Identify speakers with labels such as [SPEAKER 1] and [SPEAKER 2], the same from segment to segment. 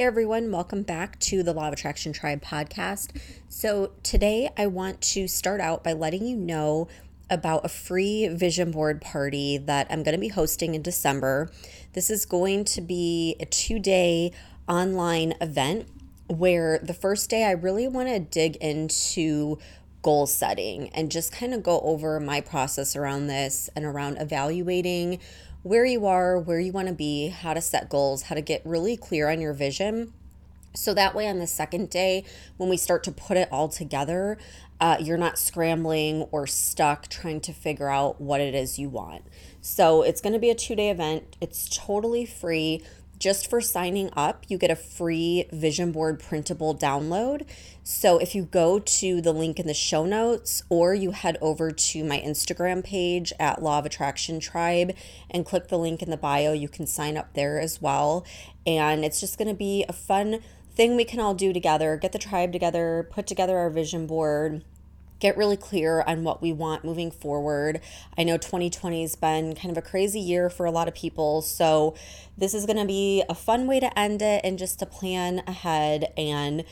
[SPEAKER 1] Hey everyone, welcome back to the Law of Attraction Tribe podcast. So, today I want to start out by letting you know about a free vision board party that I'm going to be hosting in December. This is going to be a two day online event where the first day I really want to dig into goal setting and just kind of go over my process around this and around evaluating where you are, where you want to be, how to set goals, how to get really clear on your vision. So that way, on the second day, when we start to put it all together, uh, you're not scrambling or stuck trying to figure out what it is you want. So it's going to be a two day event. It's totally free. Just for signing up, you get a free vision board printable download. So if you go to the link in the show notes or you head over to my Instagram page at Law of Attraction Tribe and click the link in the bio, you can sign up there as well. And it's just going to be a fun thing we can all do together get the tribe together, put together our vision board get really clear on what we want moving forward. I know 2020 has been kind of a crazy year for a lot of people. So, this is going to be a fun way to end it and just to plan ahead and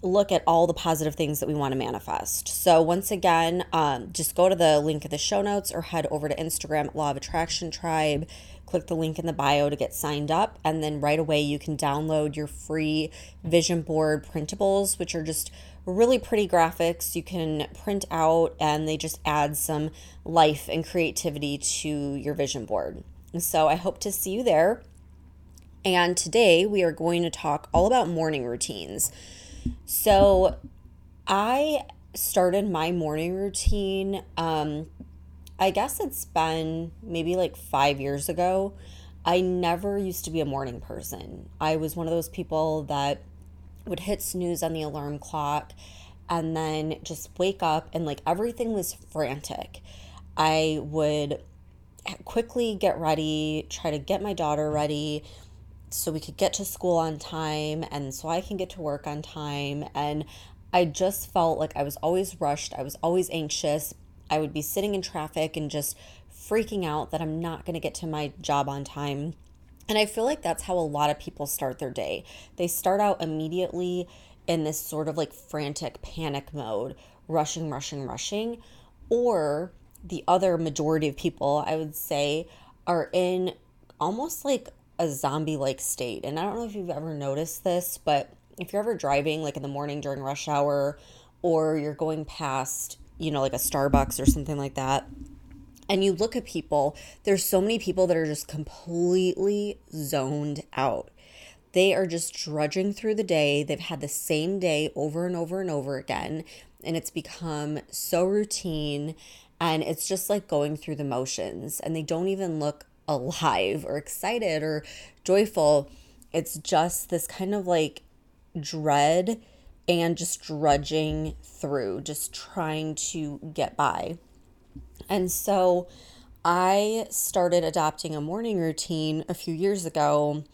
[SPEAKER 1] look at all the positive things that we want to manifest. So, once again, um, just go to the link in the show notes or head over to Instagram Law of Attraction Tribe. Click the link in the bio to get signed up, and then right away you can download your free vision board printables, which are just really pretty graphics you can print out, and they just add some life and creativity to your vision board. So, I hope to see you there. And today we are going to talk all about morning routines. So I started my morning routine. Um, I guess it's been maybe like five years ago. I never used to be a morning person. I was one of those people that would hit snooze on the alarm clock and then just wake up and like everything was frantic. I would quickly get ready, try to get my daughter ready, so we could get to school on time and so I can get to work on time. And I just felt like I was always rushed, I was always anxious. I would be sitting in traffic and just freaking out that I'm not going to get to my job on time. And I feel like that's how a lot of people start their day. They start out immediately in this sort of like frantic panic mode, rushing, rushing, rushing. Or the other majority of people, I would say, are in almost like a zombie like state. And I don't know if you've ever noticed this, but if you're ever driving like in the morning during rush hour or you're going past, you know, like a Starbucks or something like that, and you look at people, there's so many people that are just completely zoned out. They are just drudging through the day. They've had the same day over and over and over again, and it's become so routine and it's just like going through the motions and they don't even look alive or excited or joyful. It's just this kind of like dread and just drudging through, just trying to get by. And so I started adopting a morning routine a few years ago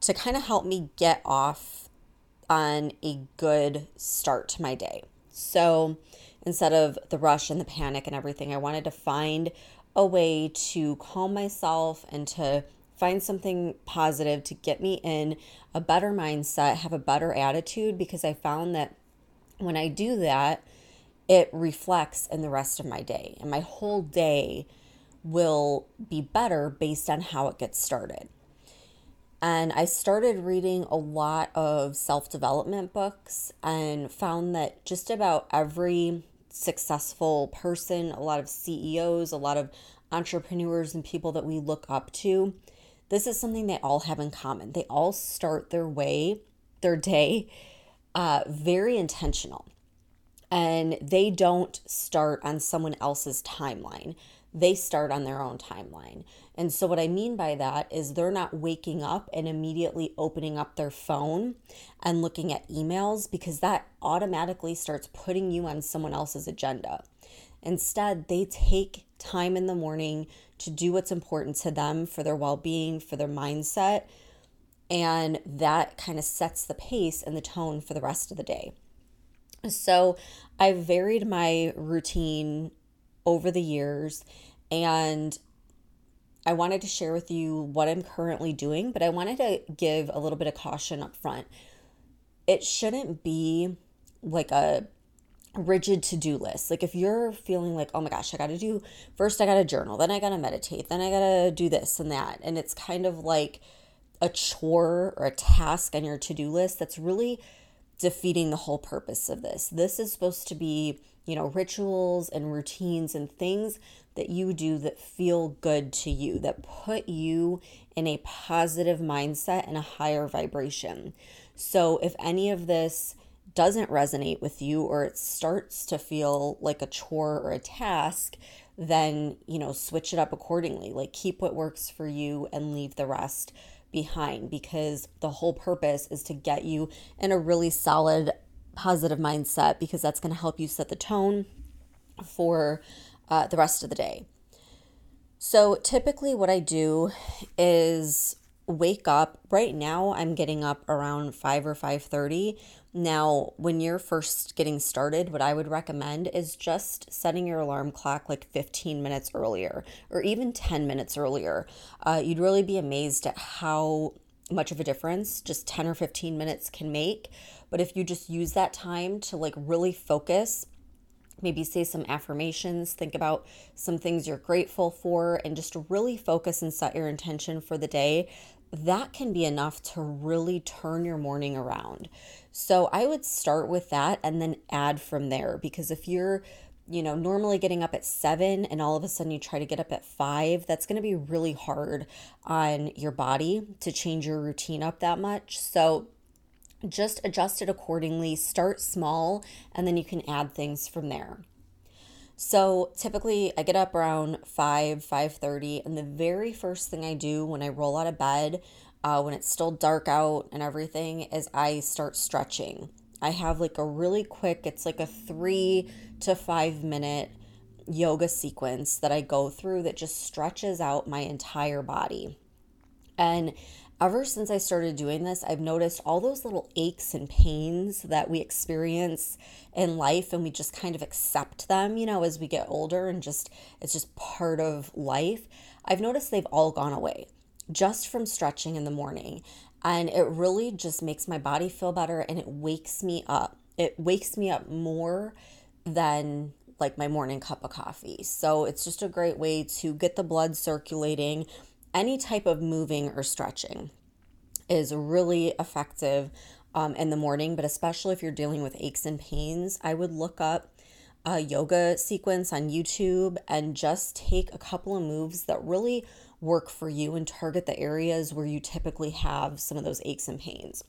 [SPEAKER 1] to kind of help me get off on a good start to my day. So instead of the rush and the panic and everything, I wanted to find a way to calm myself and to find something positive to get me in a better mindset, have a better attitude, because I found that when I do that, it reflects in the rest of my day. And my whole day will be better based on how it gets started. And I started reading a lot of self development books and found that just about every successful person, a lot of CEOs, a lot of entrepreneurs, and people that we look up to, this is something they all have in common. They all start their way, their day, uh, very intentional. And they don't start on someone else's timeline they start on their own timeline. And so, what I mean by that is they're not waking up and immediately opening up their phone and looking at emails because that automatically starts putting you on someone else's agenda. Instead, they take time in the morning to do what's important to them for their well being, for their mindset. And that kind of sets the pace and the tone for the rest of the day. So, I've varied my routine over the years. And I wanted to share with you what I'm currently doing, but I wanted to give a little bit of caution up front. It shouldn't be like a rigid to do list. Like if you're feeling like, oh my gosh, I got to do first, I got to journal, then I got to meditate, then I got to do this and that. And it's kind of like a chore or a task on your to do list that's really defeating the whole purpose of this. This is supposed to be you know, rituals and routines and things that you do that feel good to you, that put you in a positive mindset and a higher vibration. So, if any of this doesn't resonate with you or it starts to feel like a chore or a task, then, you know, switch it up accordingly. Like, keep what works for you and leave the rest behind because the whole purpose is to get you in a really solid positive mindset because that's going to help you set the tone for uh, the rest of the day. So typically, what I do is wake up right now i'm getting up around 5 or 5.30 now when you're first getting started what i would recommend is just setting your alarm clock like 15 minutes earlier or even 10 minutes earlier. Uh, you'd really be amazed at how much of a difference just 10 or 15 minutes can make. But if you just use that time to like really focus, maybe say some affirmations, think about some things you're grateful for, and just really focus and set your intention for the day, that can be enough to really turn your morning around. So I would start with that and then add from there because if you're you know, normally getting up at seven and all of a sudden you try to get up at five, that's going to be really hard on your body to change your routine up that much. So, just adjust it accordingly start small and then you can add things from there. So typically i get up around 5 5.30 and the very first thing i do when i roll out of bed uh, when it's still dark out and everything is i start stretching. I have like a really quick it's like a three to five minute yoga sequence that i go through that just stretches out my entire body. And ever since I started doing this, I've noticed all those little aches and pains that we experience in life and we just kind of accept them, you know, as we get older and just it's just part of life. I've noticed they've all gone away just from stretching in the morning. And it really just makes my body feel better and it wakes me up. It wakes me up more than like my morning cup of coffee. So it's just a great way to get the blood circulating any type of moving or stretching is really effective um, in the morning, but especially if you're dealing with aches and pains, I would look up a yoga sequence on YouTube and just take a couple of moves that really work for you and target the areas where you typically have some of those aches and pains.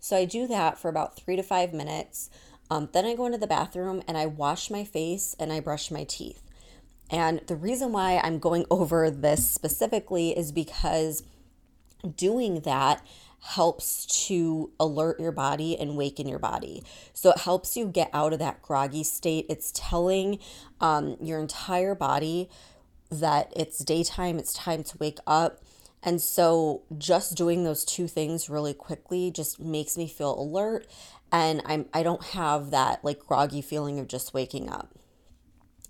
[SPEAKER 1] So I do that for about three to five minutes. Um, then I go into the bathroom and I wash my face and I brush my teeth. And the reason why I'm going over this specifically is because doing that helps to alert your body and waken your body. So it helps you get out of that groggy state. It's telling um, your entire body that it's daytime, it's time to wake up. And so just doing those two things really quickly just makes me feel alert and I'm I don't have that like groggy feeling of just waking up.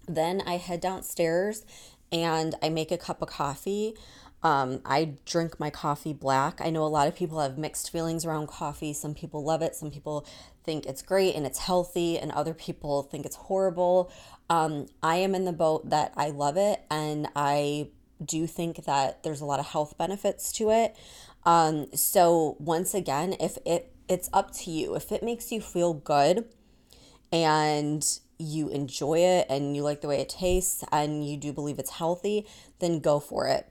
[SPEAKER 1] Then I head downstairs and I make a cup of coffee. Um, I drink my coffee black. I know a lot of people have mixed feelings around coffee. Some people love it, some people think it's great and it's healthy, and other people think it's horrible. Um, I am in the boat that I love it, and I do think that there's a lot of health benefits to it. Um, so once again, if it it's up to you. If it makes you feel good and you enjoy it and you like the way it tastes and you do believe it's healthy, then go for it.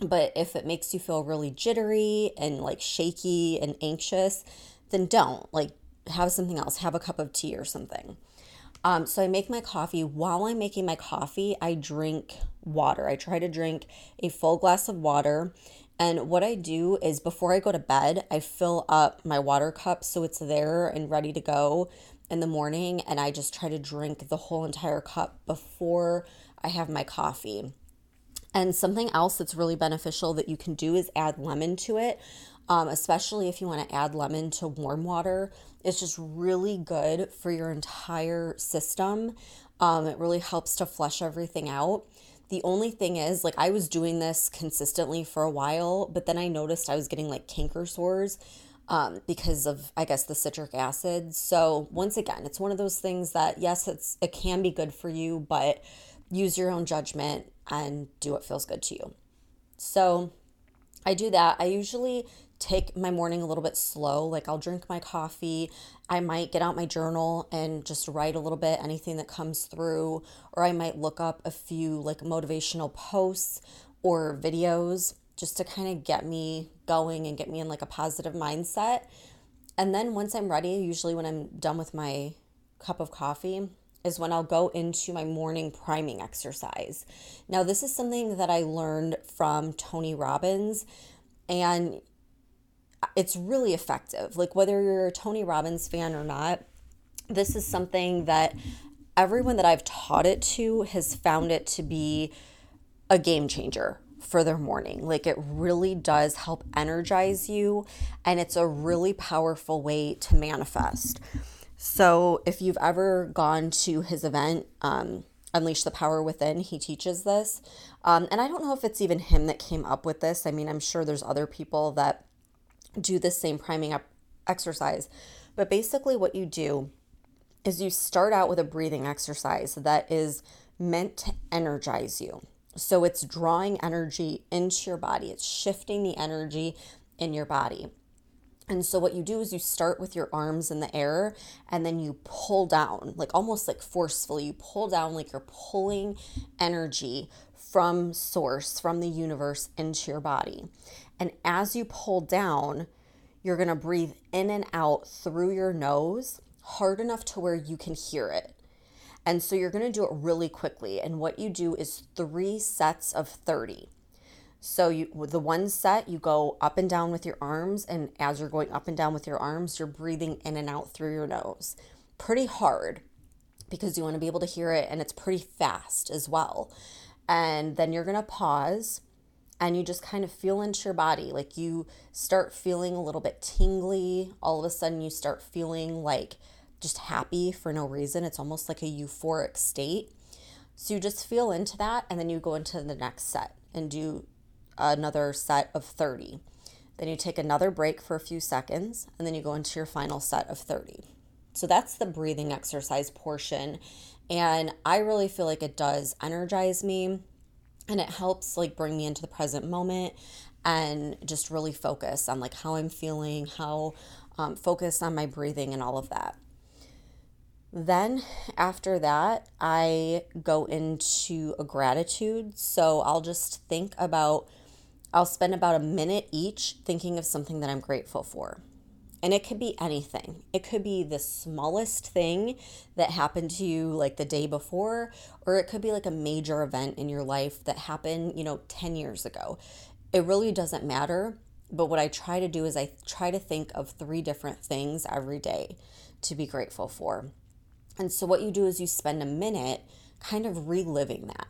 [SPEAKER 1] But if it makes you feel really jittery and like shaky and anxious, then don't. Like, have something else. Have a cup of tea or something. Um, so I make my coffee. While I'm making my coffee, I drink water. I try to drink a full glass of water. And what I do is before I go to bed, I fill up my water cup so it's there and ready to go in the morning. And I just try to drink the whole entire cup before I have my coffee. And something else that's really beneficial that you can do is add lemon to it, um, especially if you want to add lemon to warm water. It's just really good for your entire system. Um, it really helps to flush everything out. The only thing is, like, I was doing this consistently for a while, but then I noticed I was getting like canker sores um, because of, I guess, the citric acid. So once again, it's one of those things that yes, it's it can be good for you, but use your own judgment and do what feels good to you. So I do that. I usually take my morning a little bit slow. Like I'll drink my coffee. I might get out my journal and just write a little bit, anything that comes through, or I might look up a few like motivational posts or videos just to kind of get me going and get me in like a positive mindset. And then once I'm ready, usually when I'm done with my cup of coffee, is when I'll go into my morning priming exercise. Now, this is something that I learned from Tony Robbins, and it's really effective. Like, whether you're a Tony Robbins fan or not, this is something that everyone that I've taught it to has found it to be a game changer for their morning. Like it really does help energize you, and it's a really powerful way to manifest. So, if you've ever gone to his event, um, Unleash the Power Within, he teaches this. Um, and I don't know if it's even him that came up with this. I mean, I'm sure there's other people that do the same priming up exercise. But basically, what you do is you start out with a breathing exercise that is meant to energize you. So it's drawing energy into your body, it's shifting the energy in your body. And so, what you do is you start with your arms in the air and then you pull down, like almost like forcefully. You pull down like you're pulling energy from source, from the universe into your body. And as you pull down, you're going to breathe in and out through your nose hard enough to where you can hear it. And so you're going to do it really quickly. And what you do is three sets of 30. So you the one set you go up and down with your arms and as you're going up and down with your arms, you're breathing in and out through your nose. Pretty hard because you want to be able to hear it and it's pretty fast as well. And then you're going to pause and you just kind of feel into your body. Like you start feeling a little bit tingly. All of a sudden, you start feeling like just happy for no reason. It's almost like a euphoric state. So you just feel into that, and then you go into the next set and do another set of 30. Then you take another break for a few seconds, and then you go into your final set of 30. So that's the breathing exercise portion. And I really feel like it does energize me and it helps like bring me into the present moment and just really focus on like how I'm feeling, how um, focus on my breathing and all of that. Then after that, I go into a gratitude. So I'll just think about, I'll spend about a minute each thinking of something that I'm grateful for. And it could be anything. It could be the smallest thing that happened to you like the day before, or it could be like a major event in your life that happened, you know, 10 years ago. It really doesn't matter. But what I try to do is I try to think of three different things every day to be grateful for. And so what you do is you spend a minute kind of reliving that.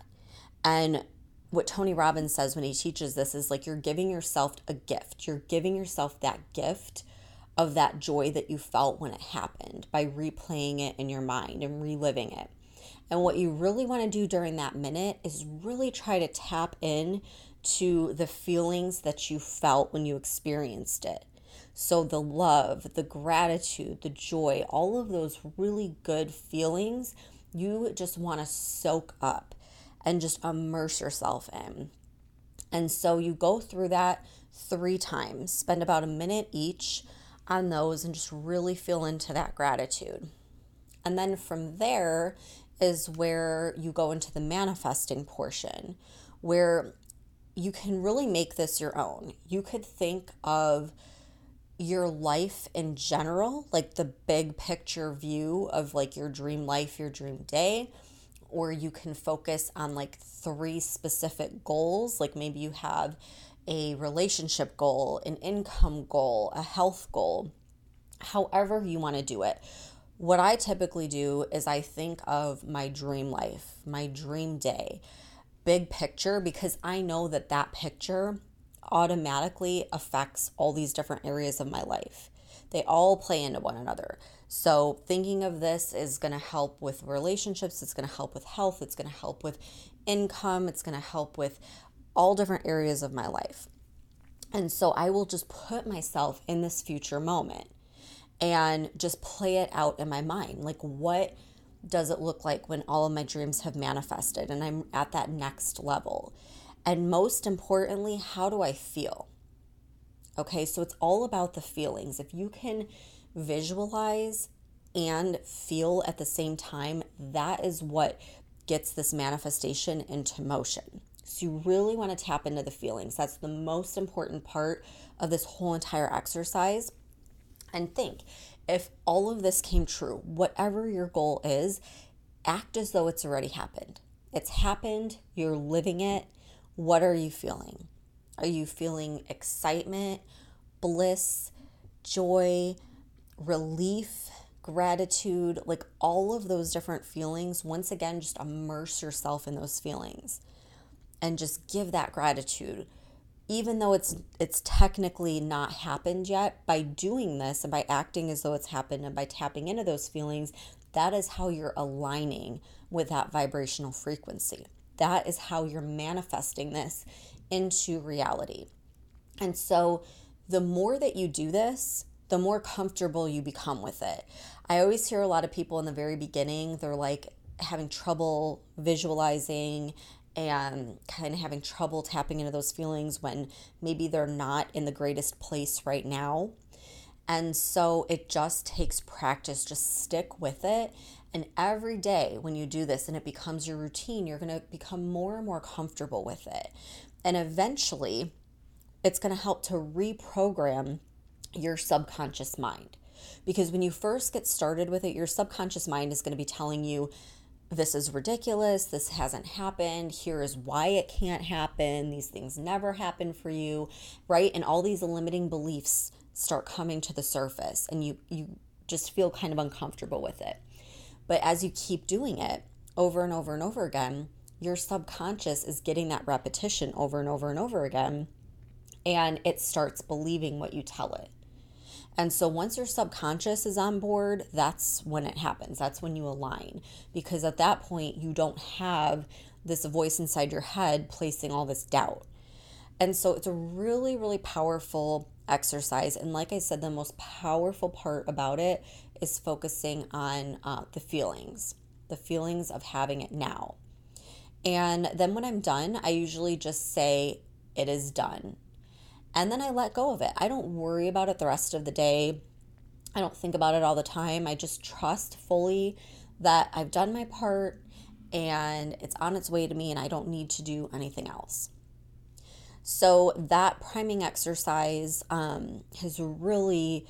[SPEAKER 1] And what Tony Robbins says when he teaches this is like you're giving yourself a gift. You're giving yourself that gift of that joy that you felt when it happened by replaying it in your mind and reliving it. And what you really want to do during that minute is really try to tap in to the feelings that you felt when you experienced it. So, the love, the gratitude, the joy, all of those really good feelings, you just want to soak up and just immerse yourself in. And so, you go through that three times, spend about a minute each on those, and just really feel into that gratitude. And then from there is where you go into the manifesting portion, where you can really make this your own. You could think of your life in general, like the big picture view of like your dream life, your dream day, or you can focus on like three specific goals. Like maybe you have a relationship goal, an income goal, a health goal, however you want to do it. What I typically do is I think of my dream life, my dream day, big picture, because I know that that picture automatically affects all these different areas of my life. They all play into one another. So, thinking of this is going to help with relationships, it's going to help with health, it's going to help with income, it's going to help with all different areas of my life. And so, I will just put myself in this future moment and just play it out in my mind. Like, what does it look like when all of my dreams have manifested and I'm at that next level? And most importantly, how do I feel? Okay, so it's all about the feelings. If you can visualize and feel at the same time, that is what gets this manifestation into motion. So you really want to tap into the feelings. That's the most important part of this whole entire exercise. And think if all of this came true, whatever your goal is, act as though it's already happened. It's happened, you're living it, what are you feeling? Are you feeling excitement, bliss, joy, relief, gratitude, like all of those different feelings? Once again, just immerse yourself in those feelings and just give that gratitude even though it's it's technically not happened yet by doing this and by acting as though it's happened and by tapping into those feelings that is how you're aligning with that vibrational frequency that is how you're manifesting this into reality. And so the more that you do this, the more comfortable you become with it. I always hear a lot of people in the very beginning, they're like having trouble visualizing and kind of having trouble tapping into those feelings when maybe they're not in the greatest place right now. And so it just takes practice. Just stick with it and every day when you do this and it becomes your routine, you're going to become more and more comfortable with it. And eventually, it's going to help to reprogram your subconscious mind. Because when you first get started with it, your subconscious mind is going to be telling you, this is ridiculous. This hasn't happened. Here is why it can't happen. These things never happen for you, right? And all these limiting beliefs start coming to the surface and you you just feel kind of uncomfortable with it. But as you keep doing it over and over and over again, your subconscious is getting that repetition over and over and over again, and it starts believing what you tell it. And so once your subconscious is on board, that's when it happens. That's when you align. Because at that point, you don't have this voice inside your head placing all this doubt. And so it's a really, really powerful exercise. And like I said, the most powerful part about it is focusing on uh, the feelings, the feelings of having it now. And then when I'm done, I usually just say, it is done. And then I let go of it. I don't worry about it the rest of the day. I don't think about it all the time. I just trust fully that I've done my part and it's on its way to me and I don't need to do anything else. So that priming exercise um, has really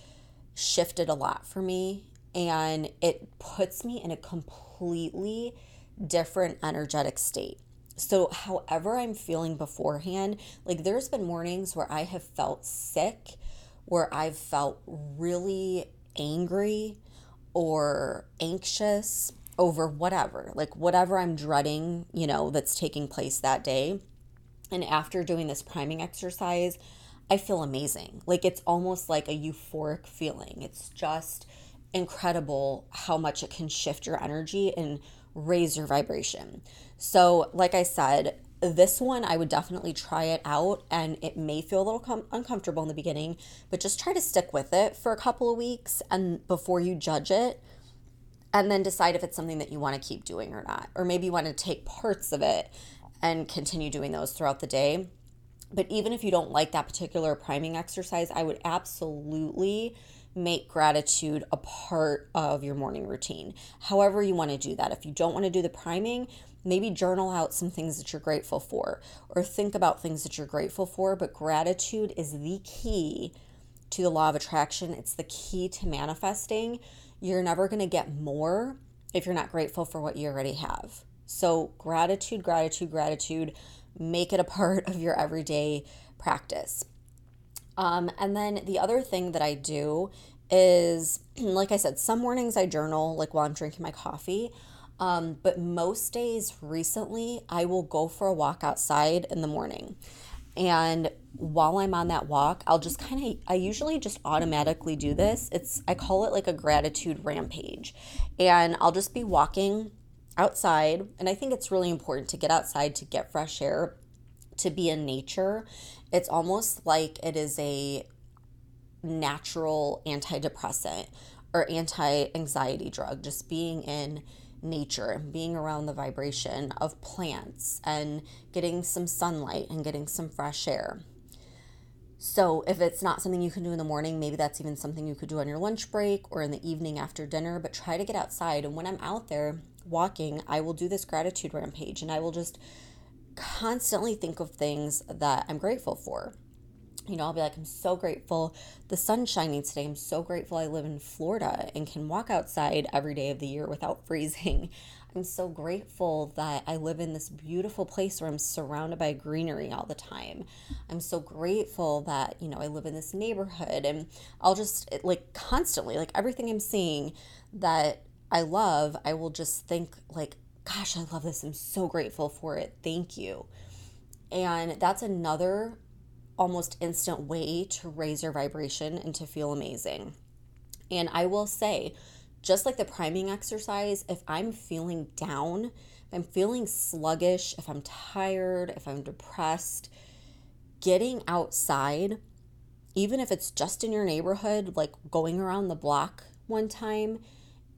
[SPEAKER 1] shifted a lot for me and it puts me in a completely different energetic state. So, however, I'm feeling beforehand, like there's been mornings where I have felt sick, where I've felt really angry or anxious over whatever, like whatever I'm dreading, you know, that's taking place that day. And after doing this priming exercise, I feel amazing. Like it's almost like a euphoric feeling. It's just incredible how much it can shift your energy and raise your vibration. So, like I said, this one I would definitely try it out and it may feel a little com- uncomfortable in the beginning, but just try to stick with it for a couple of weeks and before you judge it and then decide if it's something that you want to keep doing or not. Or maybe you want to take parts of it and continue doing those throughout the day. But even if you don't like that particular priming exercise, I would absolutely make gratitude a part of your morning routine. However, you want to do that. If you don't want to do the priming, maybe journal out some things that you're grateful for or think about things that you're grateful for. But gratitude is the key to the law of attraction, it's the key to manifesting. You're never going to get more if you're not grateful for what you already have. So, gratitude, gratitude, gratitude, make it a part of your everyday practice. Um, and then the other thing that I do is, like I said, some mornings I journal, like while I'm drinking my coffee. Um, but most days recently, I will go for a walk outside in the morning. And while I'm on that walk, I'll just kind of, I usually just automatically do this. It's, I call it like a gratitude rampage. And I'll just be walking outside. And I think it's really important to get outside to get fresh air, to be in nature. It's almost like it is a natural antidepressant or anti anxiety drug, just being in nature and being around the vibration of plants and getting some sunlight and getting some fresh air. So, if it's not something you can do in the morning, maybe that's even something you could do on your lunch break or in the evening after dinner, but try to get outside. And when I'm out there walking, I will do this gratitude rampage and I will just constantly think of things that I'm grateful for you know, I'll be like, I'm so grateful the sun's shining today. I'm so grateful I live in Florida and can walk outside every day of the year without freezing. I'm so grateful that I live in this beautiful place where I'm surrounded by greenery all the time. I'm so grateful that, you know, I live in this neighborhood and I'll just like constantly, like everything I'm seeing that I love, I will just think like, gosh, I love this. I'm so grateful for it. Thank you. And that's another almost instant way to raise your vibration and to feel amazing. And I will say, just like the priming exercise, if I'm feeling down, if I'm feeling sluggish, if I'm tired, if I'm depressed, getting outside, even if it's just in your neighborhood, like going around the block one time,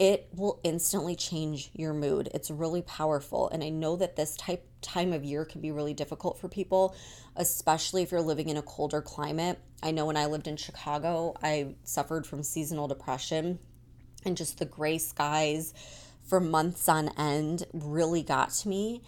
[SPEAKER 1] it will instantly change your mood. It's really powerful. And I know that this type time of year can be really difficult for people, especially if you're living in a colder climate. I know when I lived in Chicago, I suffered from seasonal depression and just the gray skies for months on end really got to me.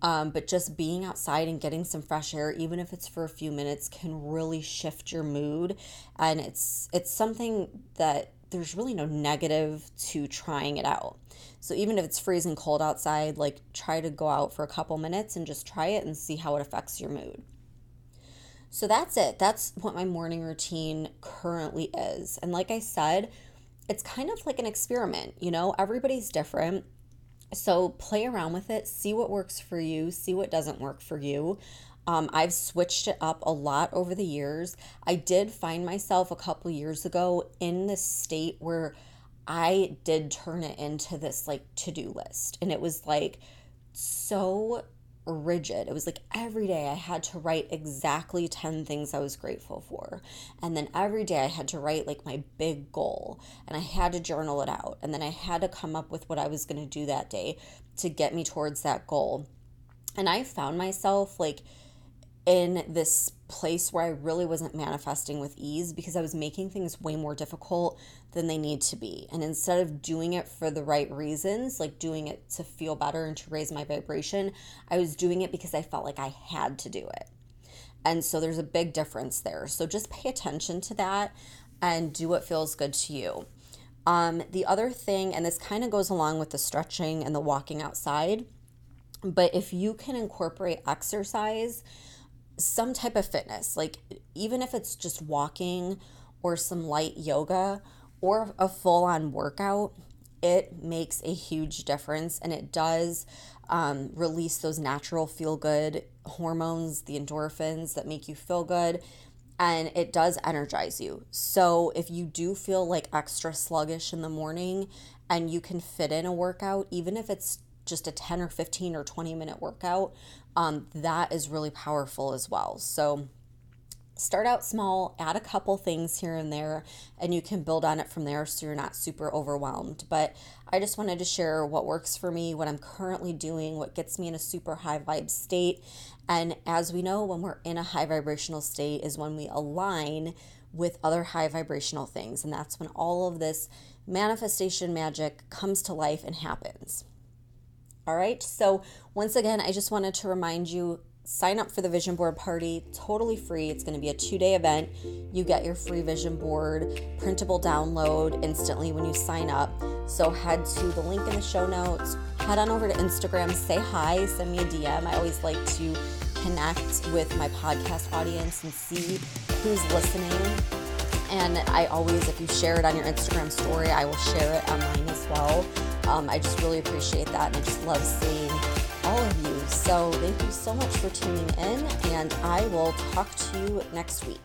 [SPEAKER 1] Um, but just being outside and getting some fresh air, even if it's for a few minutes, can really shift your mood. And it's it's something that there's really no negative to trying it out. So even if it's freezing cold outside, like try to go out for a couple minutes and just try it and see how it affects your mood. So that's it. That's what my morning routine currently is. And like I said, it's kind of like an experiment, you know, everybody's different. So play around with it, see what works for you, see what doesn't work for you. Um, I've switched it up a lot over the years. I did find myself a couple years ago in this state where I did turn it into this like to do list. And it was like so rigid. It was like every day I had to write exactly 10 things I was grateful for. And then every day I had to write like my big goal and I had to journal it out. And then I had to come up with what I was going to do that day to get me towards that goal. And I found myself like in this place where I really wasn't manifesting with ease because I was making things way more difficult than they need to be. And instead of doing it for the right reasons, like doing it to feel better and to raise my vibration, I was doing it because I felt like I had to do it. And so there's a big difference there. So just pay attention to that and do what feels good to you. Um, the other thing, and this kind of goes along with the stretching and the walking outside, but if you can incorporate exercise, some type of fitness, like even if it's just walking or some light yoga or a full on workout, it makes a huge difference and it does um, release those natural feel good hormones, the endorphins that make you feel good, and it does energize you. So if you do feel like extra sluggish in the morning and you can fit in a workout, even if it's just a 10 or 15 or 20 minute workout, um, that is really powerful as well. So, start out small, add a couple things here and there, and you can build on it from there so you're not super overwhelmed. But I just wanted to share what works for me, what I'm currently doing, what gets me in a super high vibe state. And as we know, when we're in a high vibrational state, is when we align with other high vibrational things. And that's when all of this manifestation magic comes to life and happens. All right, so once again, I just wanted to remind you sign up for the vision board party totally free. It's going to be a two day event. You get your free vision board printable download instantly when you sign up. So head to the link in the show notes head on over to instagram say hi send me a dm i always like to connect with my podcast audience and see who's listening. And i always if you share it on your instagram story i will share it on mine as well um, i just really appreciate that and i just love seeing all of you. So thank you so much for tuning in, and I will talk to you next week.